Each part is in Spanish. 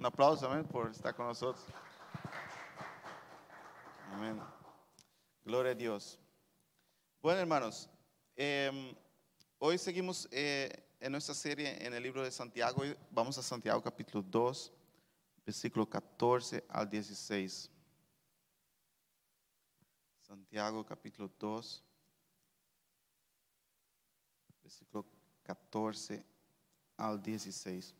Un aplauso, amén, por estar con nosotros. Amén. Gloria a Dios. Bueno, hermanos, em, hoy seguimos eh, en nuestra serie en el libro de Santiago. Vamos a Santiago capítulo 2, versículo 14 al 16. Santiago capítulo 2, versículo 14 al 16.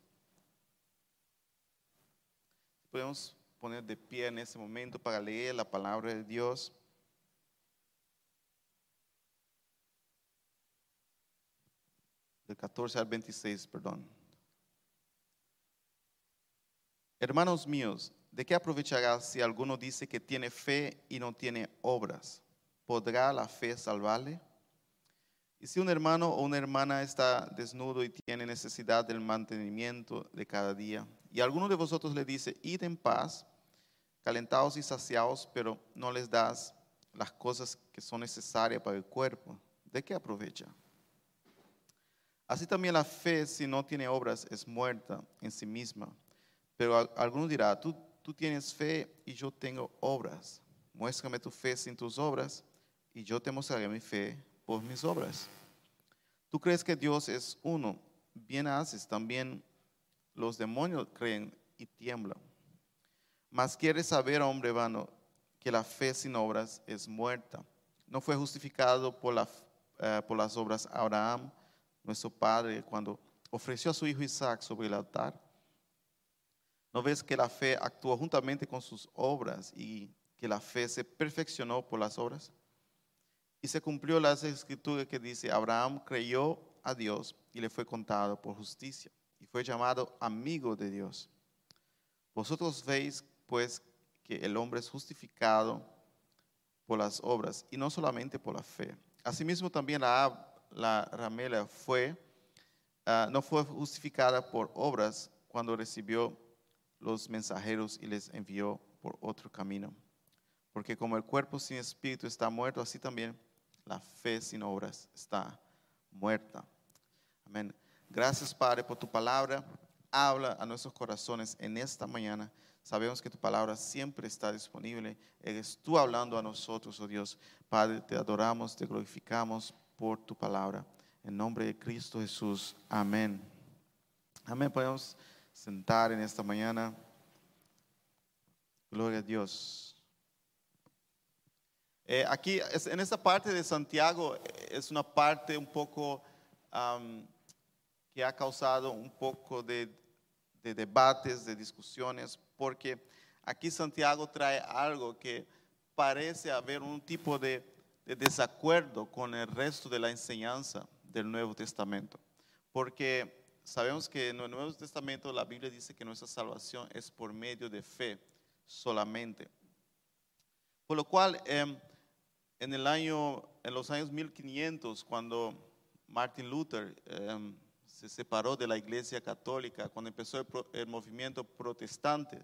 Podemos poner de pie en este momento para leer la palabra de Dios. Del 14 al 26, perdón. Hermanos míos, ¿de qué aprovechará si alguno dice que tiene fe y no tiene obras? ¿Podrá la fe salvarle? Y si un hermano o una hermana está desnudo y tiene necesidad del mantenimiento de cada día, y alguno de vosotros le dice, id en paz, calentados y saciados, pero no les das las cosas que son necesarias para el cuerpo, ¿de qué aprovecha? Así también la fe, si no tiene obras, es muerta en sí misma. Pero alguno dirá, tú, tú tienes fe y yo tengo obras. Muéstrame tu fe sin tus obras y yo te mostraré mi fe por mis obras. Tú crees que Dios es uno, bien haces, también los demonios creen y tiemblan. Mas quieres saber, hombre vano, que la fe sin obras es muerta. No fue justificado por, eh, por las obras Abraham, nuestro padre, cuando ofreció a su hijo Isaac sobre el altar. ¿No ves que la fe actuó juntamente con sus obras y que la fe se perfeccionó por las obras? Y se cumplió la escritura que dice, Abraham creyó a Dios y le fue contado por justicia y fue llamado amigo de Dios. Vosotros veis pues que el hombre es justificado por las obras y no solamente por la fe. Asimismo también la, la ramela fue, ah, no fue justificada por obras cuando recibió los mensajeros y les envió por otro camino. Porque como el cuerpo sin espíritu está muerto, así también la fe sin obras está muerta. Amén. Gracias, Padre, por tu palabra. Habla a nuestros corazones en esta mañana. Sabemos que tu palabra siempre está disponible. Eres tú hablando a nosotros, oh Dios. Padre, te adoramos, te glorificamos por tu palabra. En nombre de Cristo Jesús. Amén. Amén. Podemos sentar en esta mañana. Gloria a Dios. Eh, aquí, en esta parte de Santiago, eh, es una parte un poco que ha causado un poco de, debates, de discusiones, porque aquí Santiago trae algo que parece haber un tipo de, desacuerdo con el resto de la enseñanza del Nuevo Testamento. Porque sabemos que en el Nuevo Testamento la Biblia dice que nuestra salvación es por medio de fe solamente. Por lo cual, em, en, el año, en los años 1500, cuando Martin Luther em, se separó de la iglesia católica, cuando empezó el, movimiento protestante,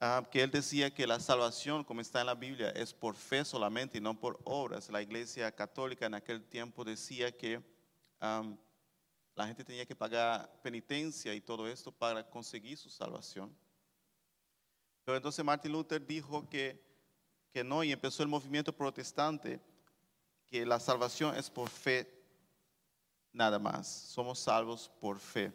ah, que él decía que la salvación, como está en la Biblia, es por fe solamente y no por obras. La iglesia católica en aquel tiempo decía que la gente tenía que pagar penitencia y todo esto para conseguir su salvación. Pero entonces Martin Luther dijo que, que no y empezó el movimiento protestante, que la salvación es por fe nada más. Somos salvos por fe.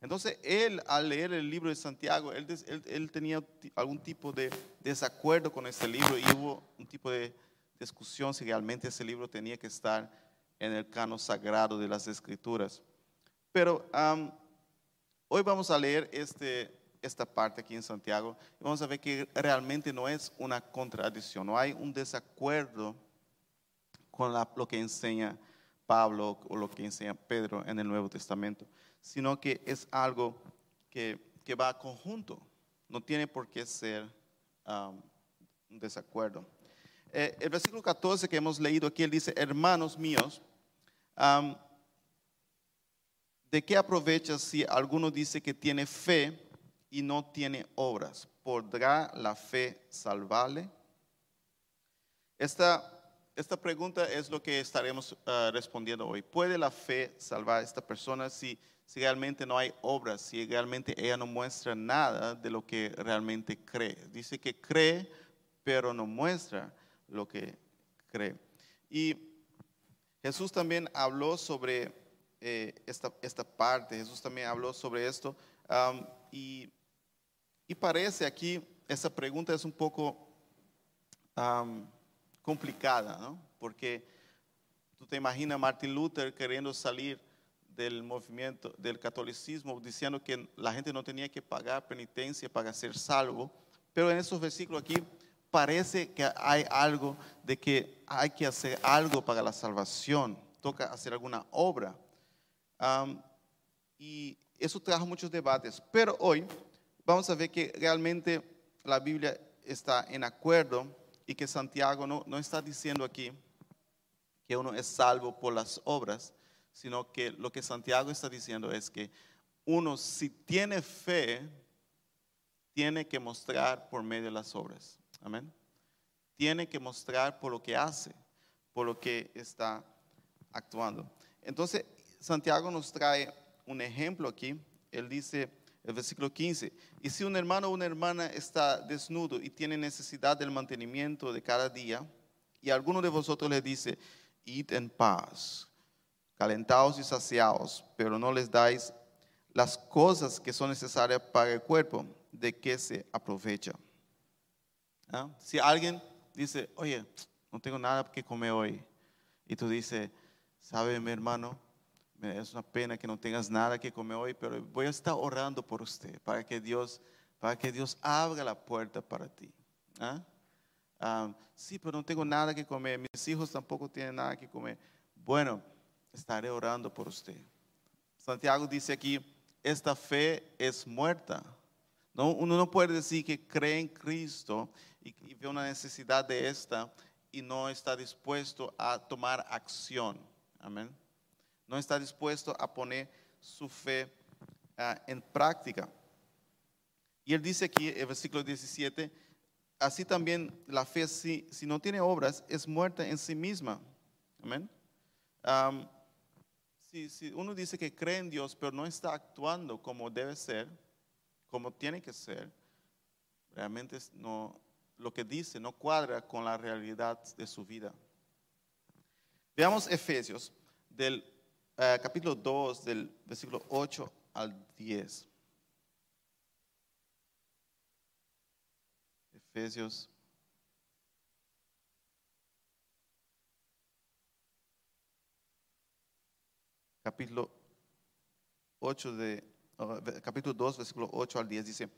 Entonces, él al leer el libro de Santiago, él, tenía algún tipo de desacuerdo con este libro y hubo un tipo de discusión si realmente ese libro tenía que estar en el cano sagrado de las escrituras. Pero hoy vamos a leer este, esta parte aquí en Santiago vamos a ver que realmente no es una contradicción, no hay un desacuerdo con lo que enseña Pablo o lo que enseña Pedro en el Nuevo Testamento, sino que es algo que, que va conjunto, no tiene por qué ser um, un desacuerdo. Eh, el versículo 14 que hemos leído aquí, él dice, hermanos míos, um, ¿de qué aprovecha si alguno dice que tiene fe y no tiene obras? ¿Podrá la fe salvarle? Esta esta pregunta es lo que estaremos ah, respondiendo hoy. ¿Puede la fe salvar a esta persona si, si realmente no hay obras, si realmente ella no muestra nada de lo que realmente cree. Dice que cree, pero no muestra lo que cree. Y Jesús también habló sobre eh, esta, esta, parte, Jesús también habló sobre esto. y, y, parece aquí, esa pregunta es un poco complicada, ¿no? Porque tú te imaginas a Martin Luther queriendo salir del movimiento del catolicismo, diciendo que la gente no tenía que pagar penitencia para ser salvo, pero en esos versículos aquí parece que hay algo de que hay que hacer algo para la salvación, toca hacer alguna obra. y eso trajo muchos debates, pero hoy vamos a ver que realmente la Biblia está en acuerdo y que Santiago no, no está diciendo aquí que uno es salvo por las obras, sino que lo que Santiago está diciendo es que uno si tiene fe, tiene que mostrar por medio de las obras. Amén. Tiene que mostrar por lo que hace, por lo que está actuando. Entonces, Santiago nos trae un ejemplo aquí. Él dice, el versículo 15, y si un hermano o una hermana está desnudo y tiene necesidad del mantenimiento de cada día, y alguno de vosotros le dice, id en paz, calentados y saciados, pero no les dais las cosas que son necesarias para el cuerpo, de que se aprovecha. ¿Ah? Si alguien dice, oye, no tengo nada que comer hoy, y tú dices, sabe mi hermano, es una pena que no tengas nada que comer hoy, pero voy a estar orando por usted, para que Dios, para que Dios abra la puerta para ti. ¿Ah? ah sí, pero no tengo nada que comer, mis hijos tampoco tienen nada que comer. Bueno, estaré orando por usted. Santiago dice aquí, esta fe es muerta. No, uno no puede decir que cree en Cristo y, ve una necesidad de esta y no está dispuesto a tomar acción. Amén. No está dispuesto a poner su fe ah, en práctica. Y él dice aquí, el versículo 17, así también la fe, si, si no tiene obras, es muerta en sí misma. Amén si, uno dice que cree en Dios, pero no está actuando como debe ser, como tiene que ser, realmente no, lo que dice no cuadra con la realidad de su vida. Veamos Efesios, del eh, capítulo 2, del versículo 8 al 10. Efesios capítulo 8 de, capítulo 2, versículo 8 al 10 dice,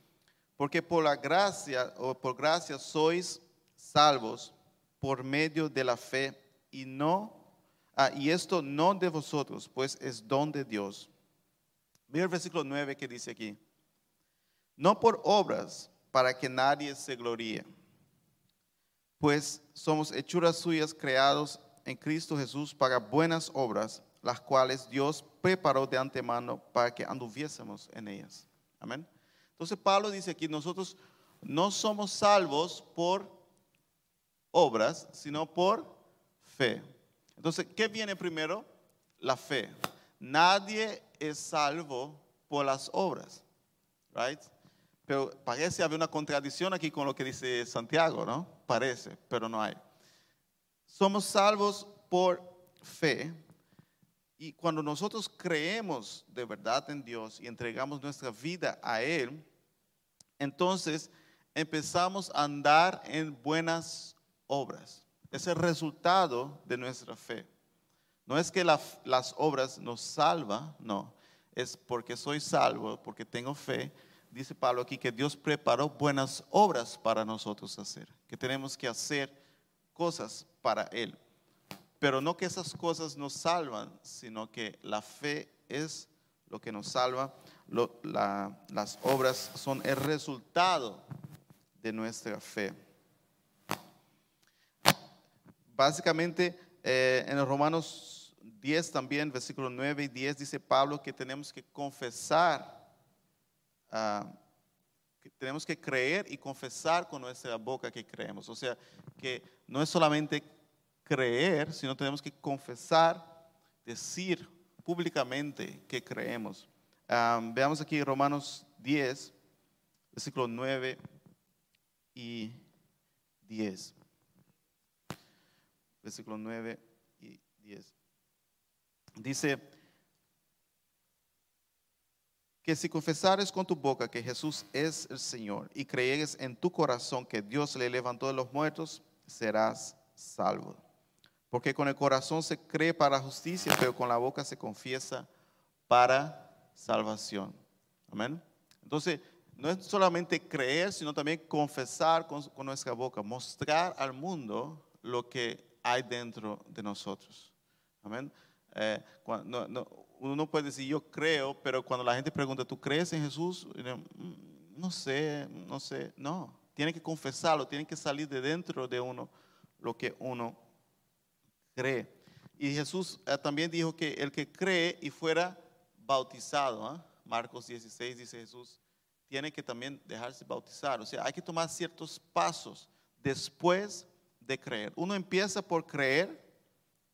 porque por la gracia o por gracia sois salvos por medio de la fe y no ah, y esto no de vosotros, pues es don de Dios. Mira el versículo 9 que dice aquí. No por obras para que nadie se gloríe, pues somos hechuras suyas creados en Cristo Jesús para buenas obras, las cuales Dios preparó de antemano para que anduviésemos en ellas. Amén. Entonces Pablo dice aquí, nosotros no somos salvos por obras, sino por fe. Entonces, ¿qué viene primero? La fe. Nadie es salvo por las obras, right? Pero parece haber una contradicción aquí con lo que dice Santiago, ¿no? Parece, pero no hay. Somos salvos por fe, y cuando nosotros creemos de verdad en Dios y entregamos nuestra vida a Él, entonces empezamos a andar en buenas obras. Es el resultado de nuestra fe. No es que las obras nos salvan, no. Es porque soy salvo, porque tengo fe. Dice Pablo aquí que Dios preparó buenas obras para nosotros hacer, que tenemos que hacer cosas para Él. Pero no que esas cosas nos salvan, sino que la fe es lo que nos salva. las obras son el resultado de nuestra fe. Básicamente, eh, en Romanos 10 también, versículos 9 y 10, dice Pablo que tenemos que confesar, ah, que tenemos que creer y confesar con nuestra boca que creemos. O sea, que no es solamente creer, sino tenemos que confesar, decir públicamente que creemos. Am, veamos aquí Romanos 10, versículo 9 y 10. Versículo 9 y 10. Dice que si confesares con tu boca que Jesús es el Señor y creyeres en tu corazón que Dios le levantó de los muertos, serás salvo. Porque con el corazón se cree para justicia, pero con la boca se confiesa para salvación. Amén. Entonces, no es solamente creer, sino también confesar con, con nuestra boca, mostrar al mundo lo que hay dentro de nosotros. Amén. Eh, no- no, uno no puede decir yo creo, pero cuando la gente pregunta, ¿tú crees en Jesús? "Mm, No sé, no sé. No, tiene que confesarlo, tiene que salir de dentro de uno lo que uno cree. Y Jesús eh, también dijo que el que cree y fuera bautizado, ¿ah? Marcos 16 dice Jesús, tiene que también dejarse bautizar. O sea, hay que tomar ciertos pasos después de creer. Uno empieza por creer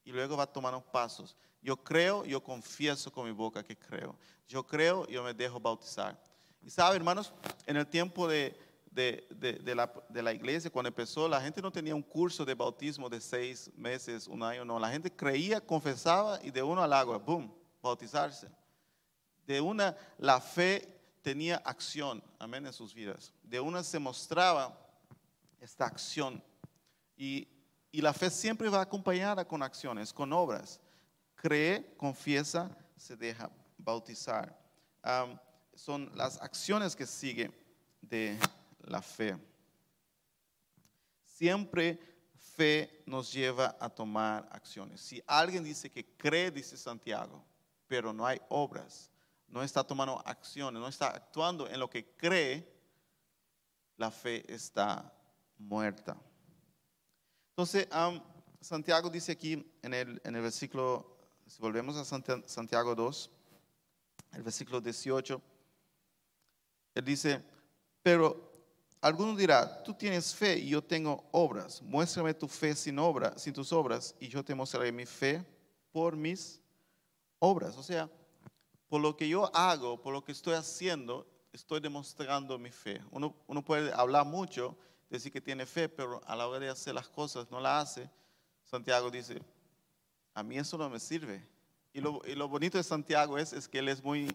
y luego va tomando pasos. Yo creo, yo confieso con mi boca que creo. Yo creo, yo me dejo bautizar. Y sabe, hermanos, en el tiempo de, de- de- la, de la iglesia, cuando empezó, la gente no tenía un curso de bautismo de seis meses, un año, no. La gente creía, confesaba y de uno al agua, boom, bautizarse. De una, la fe tenía acción, amén, en sus vidas. De una se mostraba esta acción. Y, la fe siempre va acompañada con acciones, con obras. Cree, confiesa, se deja bautizar. Son las acciones que siguen de la fe. Siempre fe nos lleva a tomar acciones. Si alguien dice que cree, dice Santiago, pero no hay obras, no está tomando acciones, no está actuando en lo que cree, la fe está muerta. Entonces, Santiago dice aquí en el, en el versículo, si volvemos a Santiago 2, el versículo 18, él dice, pero alguno dirá, tú tienes fe y yo tengo obras. Muéstrame tu fe sin obra, sin tus obras, y yo te mostraré mi fe por mis obras. O sea, por lo que yo hago, por lo que estoy haciendo, estoy demostrando mi fe. Uno, uno puede hablar mucho, decir que tiene fe, pero a la hora de hacer las cosas no la hace. Santiago dice, a mí eso no me sirve. Y lo, y lo bonito de Santiago es, es que él es muy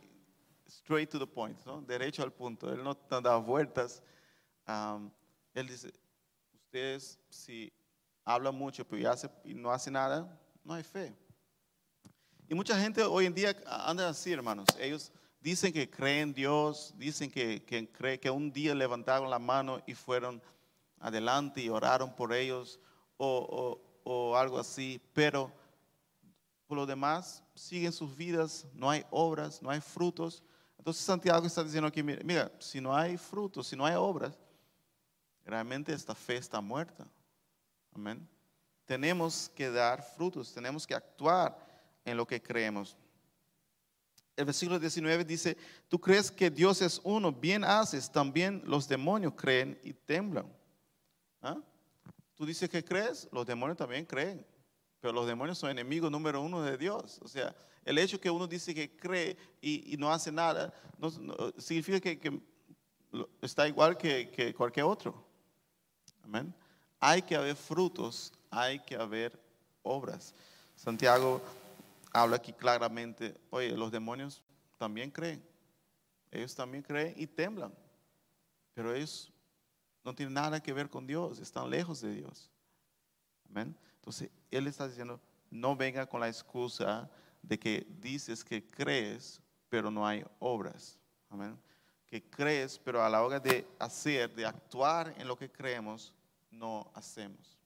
straight to the point, ¿no? derecho al punto. Él no da vueltas. Él dice, ustedes si hablan mucho pero hace, y no hace nada, no hay fe. Y mucha gente hoy en día anda así, hermanos. Ellos dicen que creen en Dios, dicen que, que, que un día levantaron la mano y fueron adelante y oraron por ellos o, algo así, pero por lo demás siguen sus vidas, no hay obras, no hay frutos. Entonces Santiago está diciendo aquí, mira, mira, si no hay frutos, si no hay obras, realmente esta fe está muerta. Amén. Tenemos que dar frutos, tenemos que actuar en lo que creemos. El versículo 19 dice, tú crees que Dios es uno, bien haces, también los demonios creen y temblan. ¿Ah? Tú dices que crees, los demonios también creen, pero los demonios son enemigos número uno de Dios. O sea, el hecho que uno dice que cree y, no hace nada, no, significa que, está igual que, que cualquier otro. Amén. Hay que haber frutos, hay que haber obras. Santiago habla aquí claramente, oye, los demonios también creen, ellos también creen y temblan, pero ellos no tienen nada que ver con Dios, están lejos de Dios. Amén. Entonces, Él está diciendo, no venga con la excusa de que dices que crees, pero no hay obras. Amén. Que crees, pero a la hora de hacer, de actuar en lo que creemos, no hacemos.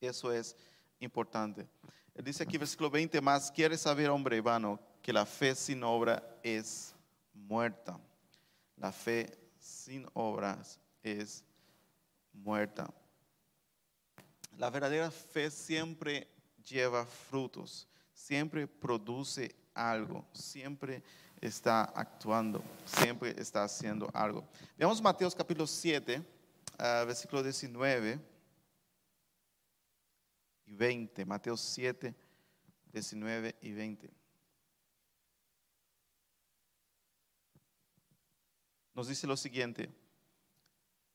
Eso es importante. Él dice aquí, versículo 20 más, quiere saber, hombre vano, que la fe sin obra es muerta. La fe sin obras es muerta. La verdadera fe siempre lleva frutos, siempre produce algo, siempre está actuando, siempre está haciendo algo. Veamos Mateo capítulo 7, ah, versículo 19 y 20. Mateo 7, 19 y 20. nos dice lo siguiente,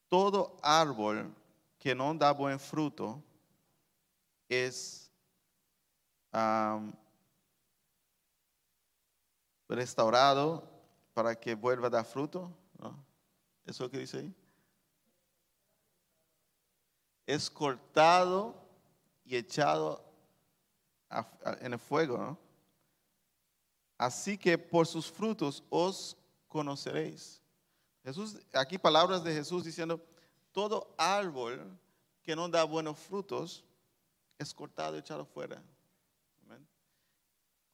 todo árbol que no da buen fruto es restaurado para que vuelva a dar fruto. ¿no? ¿Eso es lo que dice ahí? Es cortado y echado en el fuego. ¿no? Así que por sus frutos os conoceréis. Jesús, aquí palabras de Jesús diciendo, todo árbol que no da buenos frutos es cortado y echado fuera.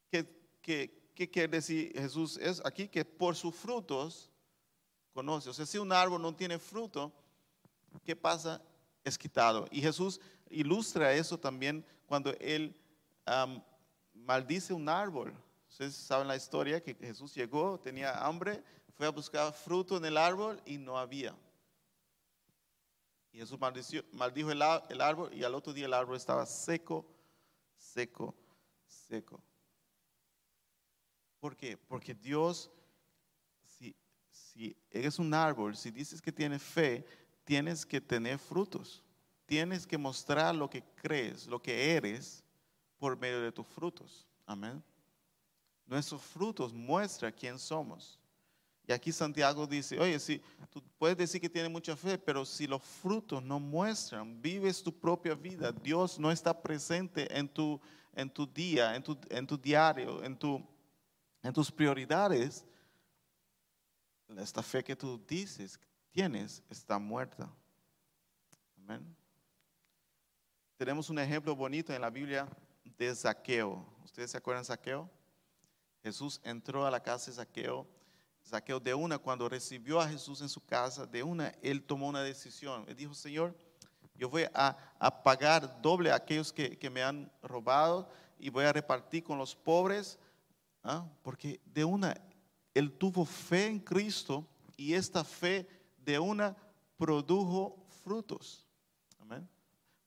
¿Qué, qué- qué quiere decir Jesús? Es aquí que por sus frutos conoce. O sea, si un árbol no tiene fruto, ¿qué pasa? Es quitado. Y Jesús ilustra eso también cuando él am, maldice un árbol. Ustedes saben la historia que Jesús llegó, tenía hambre, fue a buscar fruto en el árbol y no había. Y Jesús maldició- maldijo el, árbol y al otro día el árbol estaba seco, seco, seco. ¿Por qué? Porque Dios, si, si eres un árbol, si dices que tienes fe, tienes que tener frutos. Tienes que mostrar lo que crees, lo que eres, por medio de tus frutos. Amén. Nuestros frutos muestran quién somos. Y aquí Santiago dice, oye, si tú puedes decir que tienes mucha fe, pero si los frutos no muestran, vives tu propia vida, Dios no está presente en tu, en tu día, en tu, en tu diario, en, tu, en tus prioridades, esta fe que tú dices tienes está muerta. Amén. Tenemos un ejemplo bonito en la Biblia de Saqueo. ¿Ustedes se acuerdan de Saqueo? Jesús entró a la casa de Saqueo. Saqueo de una, cuando recibió a Jesús en su casa, de una, él tomó una decisión. Él dijo, Señor, yo voy a, a pagar doble a aquellos que, que me han robado y voy a repartir con los pobres, ¿ah? porque de una, él tuvo fe en Cristo y esta fe de una produjo frutos. Amén.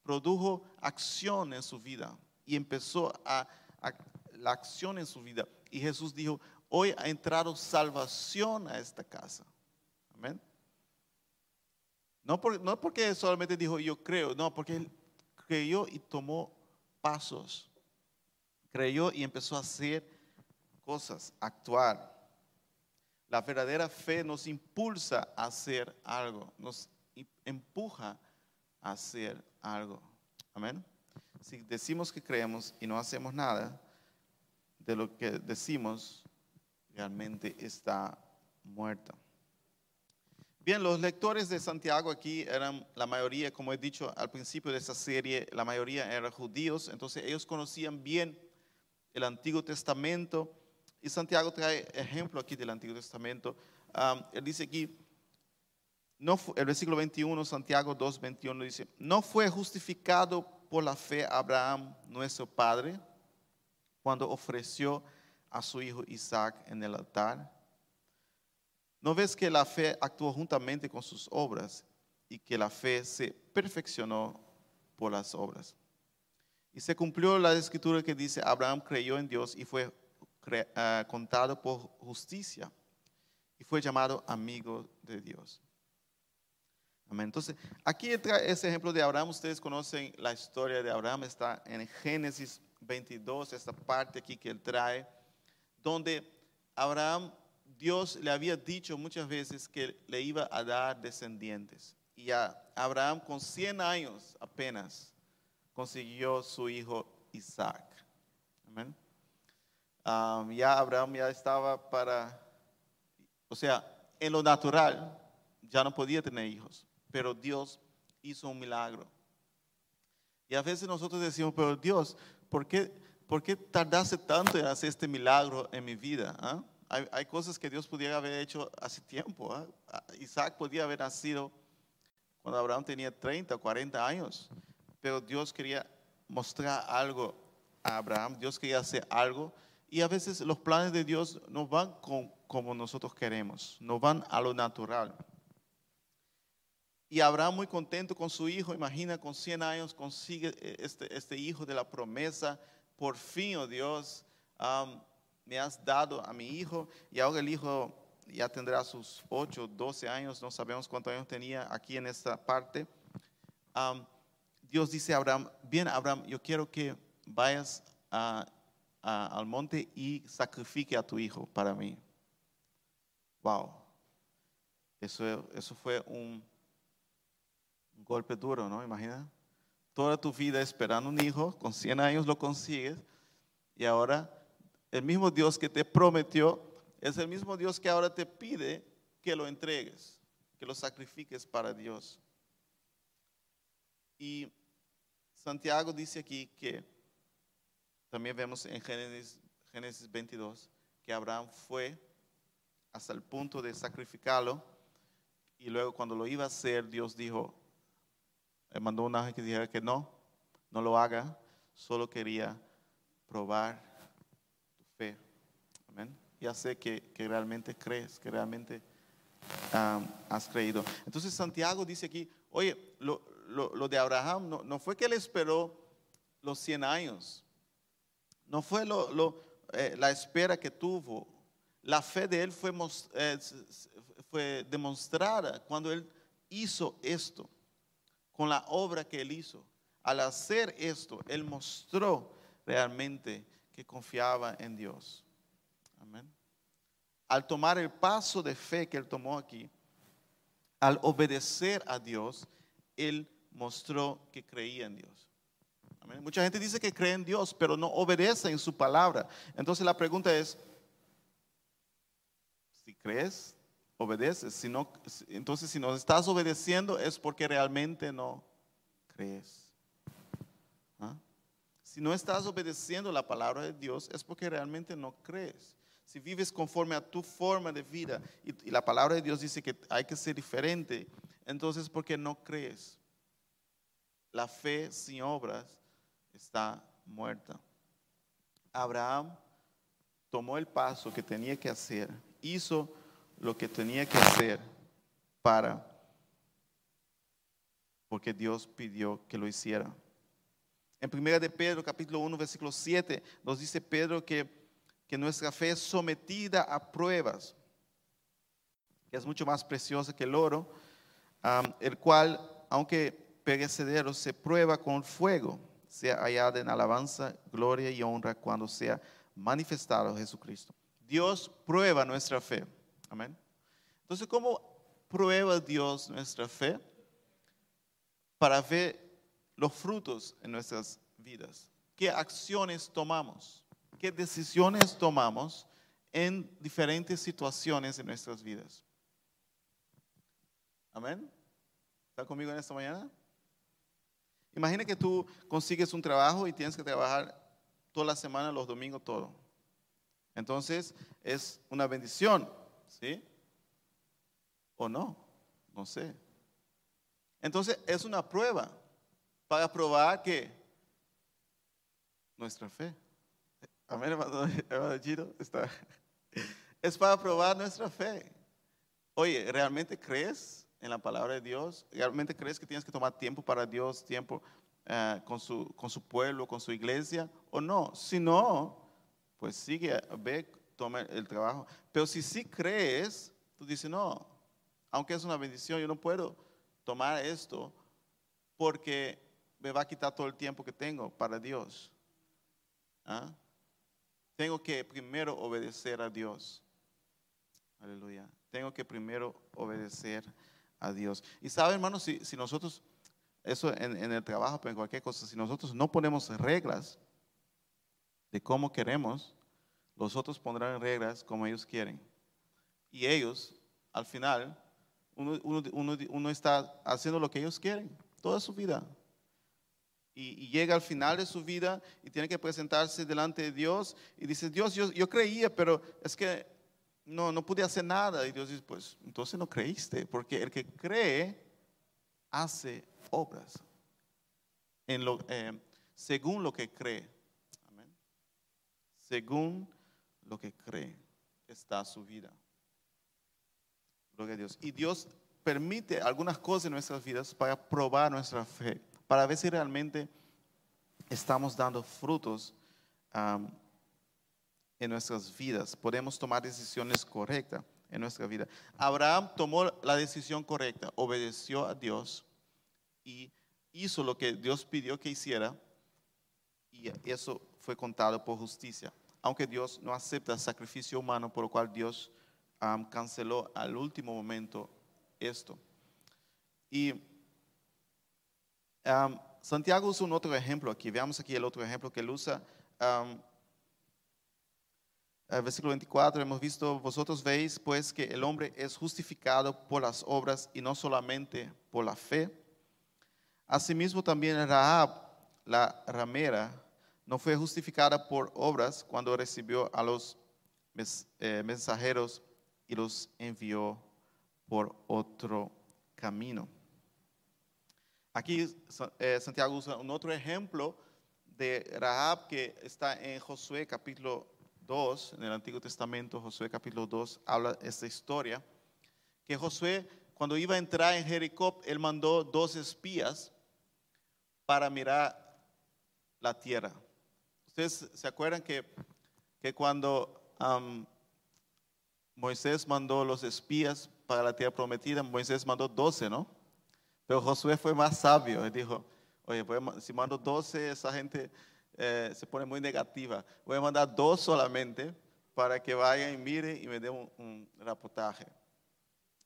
Produjo acción en su vida y empezó a, a- la acción en su vida. Y Jesús dijo, hoy ha entrado salvación a esta casa. Amén. No, por- no porque solamente dijo yo creo, no, porque él creyó y tomó pasos. Creyó y empezó a hacer cosas, a actuar. La verdadera fe nos impulsa a hacer algo, nos empuja a hacer algo. Amén. Si decimos que creemos y no hacemos nada, de lo que decimos realmente está muerta. Bien, los lectores de Santiago aquí eran la mayoría, como he dicho al principio de esta serie, la mayoría eran judíos, entonces ellos conocían bien el Antiguo Testamento y Santiago trae ejemplo aquí del Antiguo Testamento. Am, él dice aquí, el versículo 21, Santiago 2, 21 dice, no fue justificado por la fe Abraham, nuestro padre, cuando ofreció a su hijo Isaac en el altar. ¿No ves que la fe actuó juntamente con sus obras y que la fe se perfeccionó por las obras? Y se cumplió la escritura que dice, Abraham creyó en Dios y fue ah, contado por justicia y fue llamado amigo de Dios. Amén. Entonces, aquí entra ese ejemplo de Abraham. Ustedes conocen la historia de Abraham, está en Génesis 22, esta parte aquí que él trae, donde Abraham, Dios le había dicho muchas veces que le iba a dar descendientes. Y a Abraham con 100 años apenas consiguió su hijo Isaac. Amén. Ya Abraham ya estaba para, o sea, en lo natural ya no podía tener hijos, pero Dios hizo un milagro. Y a veces nosotros decimos, pero Dios, ¿por qué, por qué tardaste tanto en hacer este milagro en mi vida? ah? Hay, cosas que Dios pudiera haber hecho hace tiempo. ah. Ah, Isaac podía haber nacido cuando Abraham tenía 30 o 40 años, pero Dios quería mostrar algo a Abraham, Dios quería hacer algo. Y a veces los planes de Dios no van como nosotros queremos, no van a lo natural. Y Abraham muy contento con su hijo, imagina, con 100 años consigue eh, este, este hijo de la promesa. Por fin, oh Dios, me has dado a mi hijo. Y ahora el hijo ya tendrá sus 8, 12 años, no sabemos cuántos años tenía aquí en esta parte. Dios dice a Abraham, bien Abraham, yo quiero que vayas al monte y sacrifique a tu hijo para mí. Wow. Eso, eso fue un golpe duro, ¿no? Imagina. Toda tu vida esperando un hijo, con 100 años lo consigues y ahora el mismo Dios que te prometió es el mismo Dios que ahora te pide que lo entregues, que lo sacrifiques para Dios. Y Santiago dice aquí que también vemos en Génesis, Génesis 22 que Abraham fue hasta el punto de sacrificarlo y luego cuando lo iba a hacer Dios dijo, le mandó un ángel que dijera que no, no lo haga, solo quería probar tu fe. Amén. Ya sé que, que realmente crees, que realmente has creído. Entonces Santiago dice aquí, oye, lo, lo- lo de Abraham no, no fue que él esperó los 100 años, no fue lo- eh, la espera que tuvo. La fe de él fue, eh, fue demostrada cuando él hizo esto, con la obra que él hizo. Al hacer esto, él mostró realmente que confiaba en Dios. Amén. Al tomar el paso de fe que él tomó aquí, al obedecer a Dios, él mostró que creía en Dios. Amén. Mucha gente dice que cree en Dios, pero no obedece en su palabra. Entonces la pregunta es, si crees, obedeces. Si no, entonces si no estás obedeciendo es porque realmente no crees. ¿Ah? Si no estás obedeciendo la palabra de Dios es porque realmente no crees. Si vives conforme a tu forma de vida y, y la palabra de Dios dice que hay que ser diferente, entonces porque no crees. La fe sin obras está muerta. Abraham tomó el paso que tenía que hacer, hizo lo que tenía que hacer para, porque Dios pidió que lo hiciera. En 1 de Pedro, capítulo 1, versículo 7, nos dice Pedro que, que nuestra fe es sometida a pruebas, que es mucho más preciosa que el oro, el cual, aunque perecedero, se prueba con fuego, sea hallada en alabanza, gloria y honra cuando sea manifestado Jesucristo. Dios prueba nuestra fe. Amén. Entonces, ¿cómo prueba Dios nuestra fe? Para ver los frutos en nuestras vidas. ¿Qué acciones tomamos? ¿Qué decisiones tomamos en diferentes situaciones en nuestras vidas? Amén. ¿Está conmigo en esta mañana? Imagina que tú consigues un trabajo y tienes que trabajar toda la semana, los domingos, todo. Entonces es una bendición, ¿sí? ¿O no? No sé. Entonces es una prueba para probar que nuestra fe. Amén, hermano, Giro, está. Es para probar nuestra fe. Oye, ¿realmente crees en la palabra de Dios? ¿Realmente crees que tienes que tomar tiempo para Dios, tiempo eh, con, su, con su pueblo, con su iglesia? ¿O no? Si no, pues sigue, ve, toma el trabajo. Pero si sí crees, tú dices, no, aunque es una bendición, yo no puedo tomar esto porque me va a quitar todo el tiempo que tengo para Dios. ¿Ah? Tengo que primero obedecer a Dios. Aleluya. Tengo que primero obedecer a Dios. Y sabe, hermano, si, si nosotros, eso en, en el trabajo, pero en cualquier cosa, si nosotros no ponemos reglas de cómo queremos, los otros pondrán reglas como ellos quieren. Y ellos, al final, uno, está haciendo lo que ellos quieren toda su vida. Y, llega al final de su vida y tiene que presentarse delante de Dios y dice, Dios, yo, yo creía, pero es que no, no pude hacer nada. Y Dios dice, pues entonces no creíste, porque el que cree hace obras en lo, eh, según lo que cree. Amén. Según lo que cree está su vida. Gloria a Dios. Y Dios permite algunas cosas en nuestras vidas para probar nuestra fe, para ver si realmente estamos dando frutos en nuestras vidas. Podemos tomar decisiones correctas. en nuestra vida. Abraham tomó la decisión correcta, obedeció a Dios y hizo lo que Dios pidió que hiciera y eso fue contado por justicia. Aunque Dios no acepta el sacrificio humano, por lo cual Dios canceló al último momento esto. Y Santiago usa un otro ejemplo aquí. Veamos aquí el otro ejemplo que él usa. El versículo 24 hemos visto, vosotros veis pues que el hombre es justificado por las obras y no solamente por la fe. Asimismo también Rahab, la ramera, no fue justificada por obras cuando recibió a los eh, mensajeros y los envió por otro camino. Aquí eh, Santiago usa un otro ejemplo de Rahab que está en Josué capítulo 2, en el Antiguo Testamento, Josué capítulo 2, habla esta historia, que Josué cuando iba a entrar en Jericó, él mandó dos espías para mirar la tierra. Ustedes se acuerdan que, que cuando Moisés mandó los espías para la tierra prometida, Moisés mandó 12, ¿no? Pero Josué fue más sabio y dijo, oye, si mando 12, esa gente eh, se pone muy negativa. Voy a mandar dos solamente para que vayan y miren y me den un, un reportaje.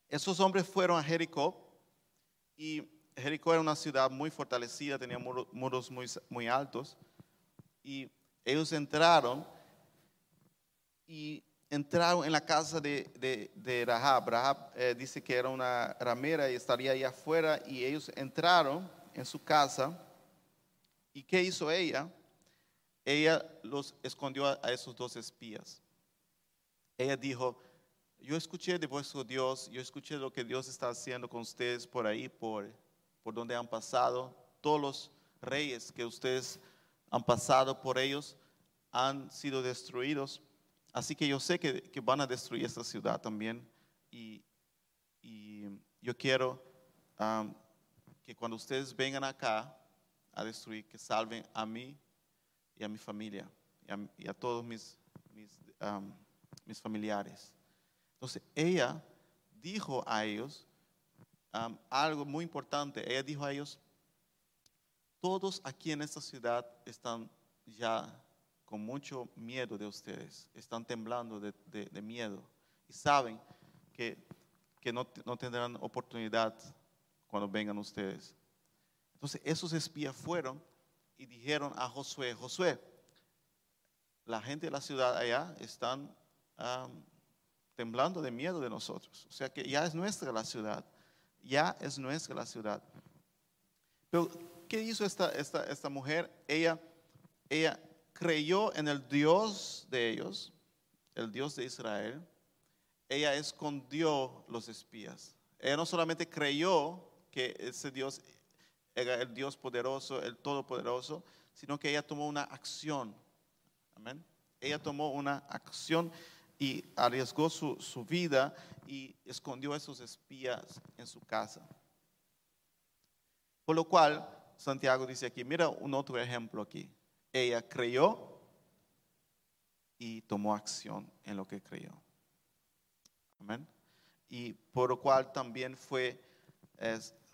Esos hombres fueron a Jericó y Jericó era una ciudad muy fortalecida, tenía muros muy, muy altos y ellos entraron y entraron en la casa de, de, Rahab. Rahab eh, dice que era una ramera y estaría ahí afuera y ellos entraron en su casa. ¿Y qué hizo ella? Ella los escondió a, esos dos espías. Ella dijo, yo escuché de vuestro Dios, yo escuché lo que Dios está haciendo con ustedes por ahí, por, por donde han pasado. Todos los reyes que ustedes han pasado por ellos han sido destruidos Así que yo sé que, van a destruir esta ciudad también y, yo quiero que cuando ustedes vengan acá a destruir, que salven a mí y a mi familia y a, todos mis, mis, familiares. Entonces ella dijo a ellos algo muy importante. Ella dijo a ellos, todos aquí en esta ciudad están ya con mucho miedo de ustedes, están temblando de, miedo y saben que, no, no, tendrán oportunidad cuando vengan ustedes. Entonces esos espías fueron y dijeron a Josué, Josué, la gente de la ciudad allá están temblando de miedo de nosotros. O sea que ya es nuestra la ciudad, ya es nuestra la ciudad. Pero, ¿qué hizo esta, esta, esta mujer? Ella, ella creyó en el Dios de ellos, el Dios de Israel, ella escondió los espías. Ella no solamente creyó que ese Dios era el Dios poderoso, el todopoderoso, sino que ella tomó una acción. Amén. Ella tomó una acción y arriesgó su, su vida y escondió a esos espías en su casa. Por lo cual, Santiago dice aquí, mira un otro ejemplo aquí ella creyó y tomó acción en lo que creyó. Amén. Y por lo cual también fue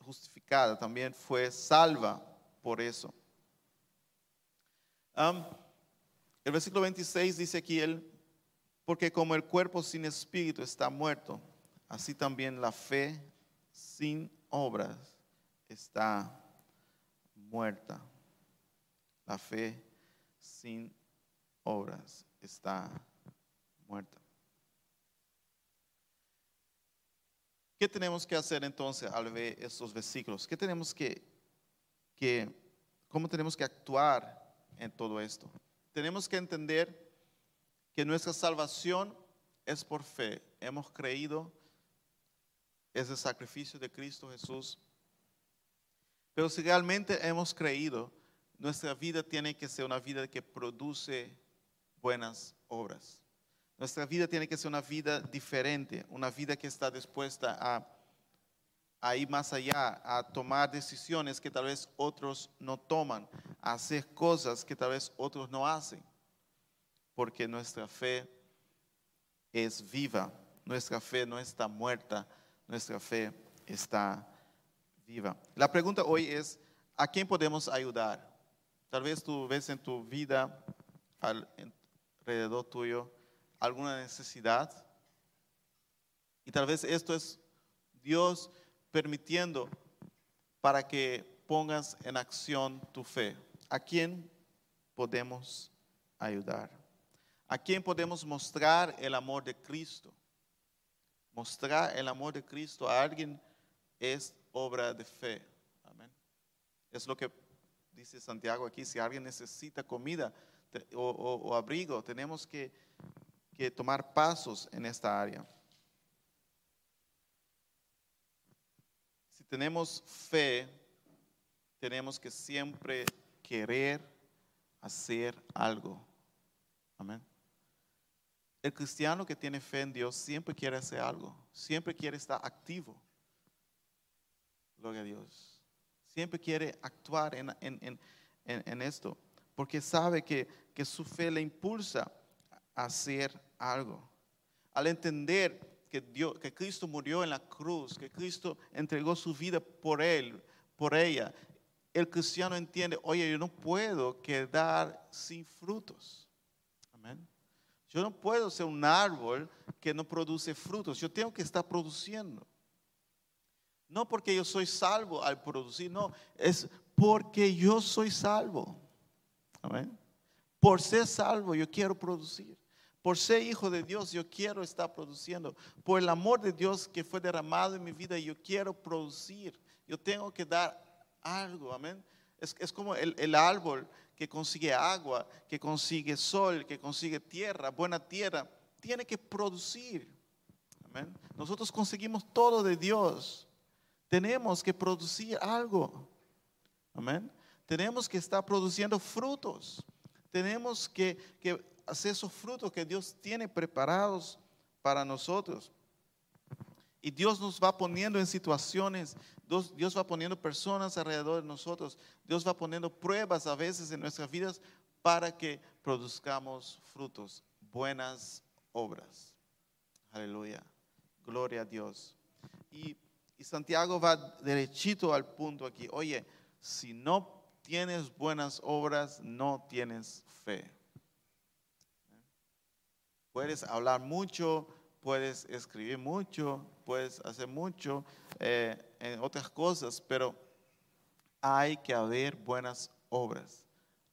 justificada, también fue salva por eso. el versículo 26 dice aquí él, porque como el cuerpo sin espíritu está muerto, así también la fe sin obras está muerta. La fe sin obras está muerta. ¿Qué tenemos que hacer entonces al ver estos versículos? ¿Qué tenemos que, que, cómo tenemos que actuar en todo esto? Tenemos que entender que nuestra salvación es por fe. Hemos creído, es el sacrificio de Cristo Jesús. Pero si realmente hemos creído, nuestra vida tiene que ser una vida que produce buenas obras. Nuestra vida tiene que ser una vida diferente, una vida que está dispuesta a, ir más allá, a tomar decisiones que tal vez otros no toman, a hacer cosas que tal vez otros no hacen, porque nuestra fe es viva nuestra fe no está muerta, nuestra fe está viva. La pregunta hoy es, ¿a quién podemos ayudar? Tal vez tú ves en tu vida, alrededor tuyo, alguna necesidad. Y tal vez esto es Dios permitiendo para que pongas en acción tu fe. ¿A quién podemos ayudar? ¿A quién podemos mostrar el amor de Cristo? Mostrar el amor de Cristo a alguien es obra de fe. Amén. Es lo que dice Santiago aquí. Si alguien necesita comida o, abrigo, tenemos que, que tomar pasos en esta área. Si tenemos fe, tenemos que siempre querer hacer algo. Amén. El cristiano que tiene fe en Dios siempre quiere hacer algo, siempre quiere estar activo. A Dios. Siempre quiere actuar en, esto, porque sabe que, que su fe le impulsa a hacer algo. Al entender que, Dios, que Cristo murió en la cruz, que Cristo entregó su vida por él, por ella, el cristiano entiende, oye, yo no puedo quedar sin frutos. Amén. Yo no puedo ser un árbol que no produce frutos. Yo tengo que estar produciendo. No porque yo soy salvo al producir, no, es porque yo soy salvo. Amén. Por ser salvo yo quiero producir. Por ser hijo de Dios yo quiero estar produciendo. Por el amor de Dios que fue derramado en mi vida yo quiero producir. Yo tengo que dar algo. Amén. Es, como el, el árbol que consigue agua, que consigue sol, que consigue tierra, buena tierra. Tiene que producir. Amén. Nosotros conseguimos todo de Dios tenemos que producir algo. Amén. Tenemos que estar produciendo frutos. Tenemos que, hacer esos frutos que Dios tiene preparados para nosotros. Y Dios nos va poniendo en situaciones, Dios, Dios, va poniendo personas alrededor de nosotros, Dios va poniendo pruebas a veces en nuestras vidas para que produzcamos frutos, buenas obras. Aleluya. Gloria a Dios. Y y Santiago va derechito al punto aquí. Oye, si no tienes buenas obras, no tienes fe. Puedes hablar mucho, puedes escribir mucho, puedes hacer mucho eh, en otras cosas, pero hay que haber buenas obras.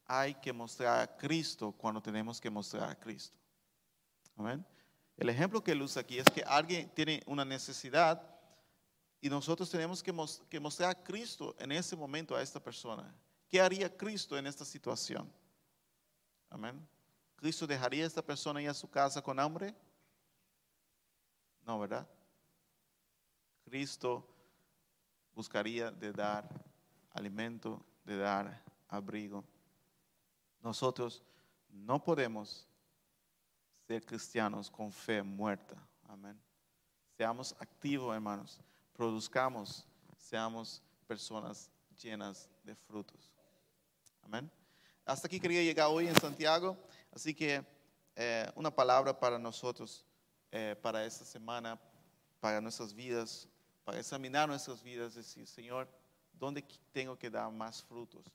Hay que mostrar a Cristo cuando tenemos que mostrar a Cristo. Amén. El ejemplo que él usa aquí es que alguien tiene una necesidad y nosotros tenemos que, mostrar a Cristo en ese momento a esta persona. ¿Qué haría Cristo en esta situación? Amén. ¿Cristo dejaría a esta persona ir a su casa con hambre? No, ¿verdad? Cristo buscaría de dar alimento, de dar abrigo. Nosotros no podemos ser cristianos con fe muerta. Amén. Seamos activos, hermanos produzcamos, seamos personas llenas de frutos. Amén. Hasta aquí quería llegar hoy en Santiago, así que eh, una palabra para nosotros, eh, para esta semana, para nuestras vidas, para examinar nuestras vidas, decir, Señor, ¿dónde tengo que dar más frutos?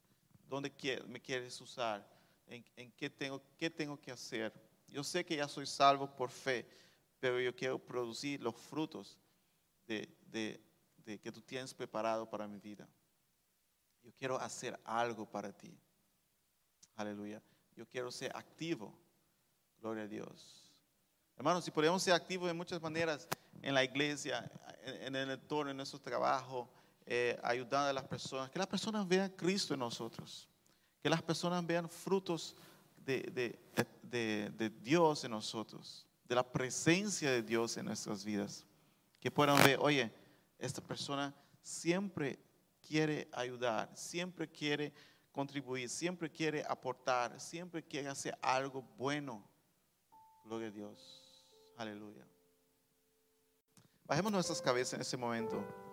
¿Dónde me quieres usar? ¿En, qué, tengo, qué tengo que hacer? Yo sé que ya soy salvo por fe, pero yo quiero producir los frutos de, de, que tú tienes preparado para mi vida. Yo quiero hacer algo para ti. Aleluya. Yo quiero ser activo. Gloria a Dios. Hermanos, si podemos ser activos de muchas maneras en la iglesia, en, el entorno, en nuestro trabajo, eh, ayudando a las personas, que las personas vean Cristo en nosotros, que las personas vean frutos de, de Dios en nosotros, de la presencia de Dios en nuestras vidas que puedan ver, oye, esta persona siempre quiere ayudar, siempre quiere contribuir, siempre quiere aportar, siempre quiere hacer algo bueno. Gloria a Dios. Aleluya. Bajemos nuestras cabezas en este momento.